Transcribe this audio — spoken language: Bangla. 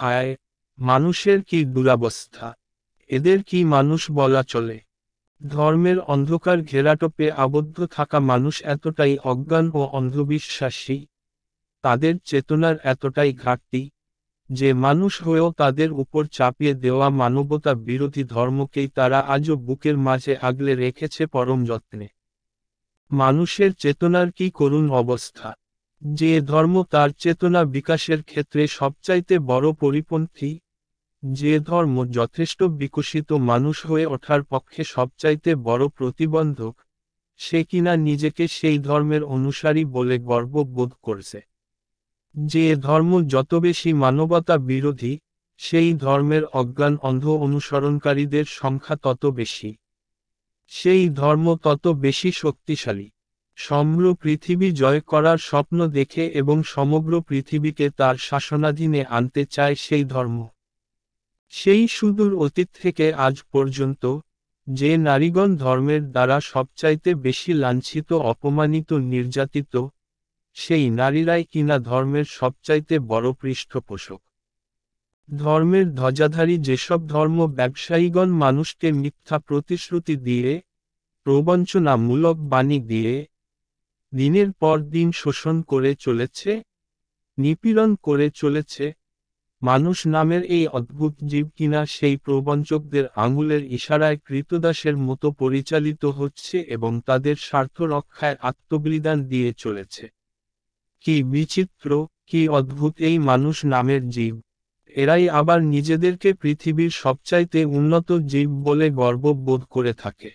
হায়, মানুষের কি দুরাবস্থা? এদের কি মানুষ বলা চলে? ধর্মের অন্ধকার ঘেরাটোপে আবদ্ধ থাকা মানুষ এতটাই অজ্ঞান ও অন্ধবিশ্বাসী। তাদের চেতনার এতটাই ঘাটতি। যে মানুষ হয়েও তাদের উপর চাপিয়ে দেওয়া মানবতা বিরোধী ধর্মকেই তারা আজও বুকের মাঝে আগলে রেখেছে পরম যত্নে। মানুষের চেতনার কি করুণ অবস্থা? যে ধর্ম তার চেতনা বিকাশের ক্ষেত্রে সবচাইতে বড় পরিপন্থী, যে ধর্ম যথেষ্ট বিকশিত মানুষ হয়ে ওঠার পক্ষে সবচাইতে বড় প্রতিবন্ধক, সে কিনা নিজেকে সেই ধর্মের অনুসারী বলে গর্ব বোধ করছে। যে ধর্ম যত বেশি মানবতা বিরোধী, সেই ধর্মের অজ্ঞান অন্ধ অনুসরণকারীদের সংখ্যা তত বেশি। সেই ধর্ম তত বেশি শক্তিশালী। সমগ্র পৃথিবী জয় করার স্বপ্ন দেখে এবং সমগ্র পৃথিবীকে তার শাসনাধীনে আনতে চায় সেই ধর্ম। সেই সুদূর অতীত থেকে আজ পর্যন্ত, যে নারীগণ ধর্মের দ্বারা সবচাইতে বেশি লাঞ্ছিত, অপমানিত, নির্যাতিত, সেই নারীরাই কিনা ধর্মের সবচাইতে বড় পৃষ্ঠপোষক। ধর্মের ধ্বজাধারী যেসব ধর্ম ব্যবসায়ীগণ মানুষকে মিথ্যা প্রতিশ্রুতি দিয়ে, প্রবঞ্চনামূলক বাণী দিয়ে দিনের পর দিন শোষণ করে চলেছে, নিপীড়ন করে চলেছে, মানুষ নামের এই অদ্ভুত জীব কিনা সেই প্রবঞ্চকদের আঙুলের ইশারায় কৃতদাসের মতো পরিচালিত হচ্ছে এবং তাদের স্বার্থ রক্ষায় আত্মবলিদান দিয়ে চলেছে। কি বিচিত্র, কি অদ্ভুত এই মানুষ নামের জীব। এরাই আবার নিজেদেরকে পৃথিবীর সবচাইতে উন্নত জীব বলে গর্ব বোধ করে থাকে।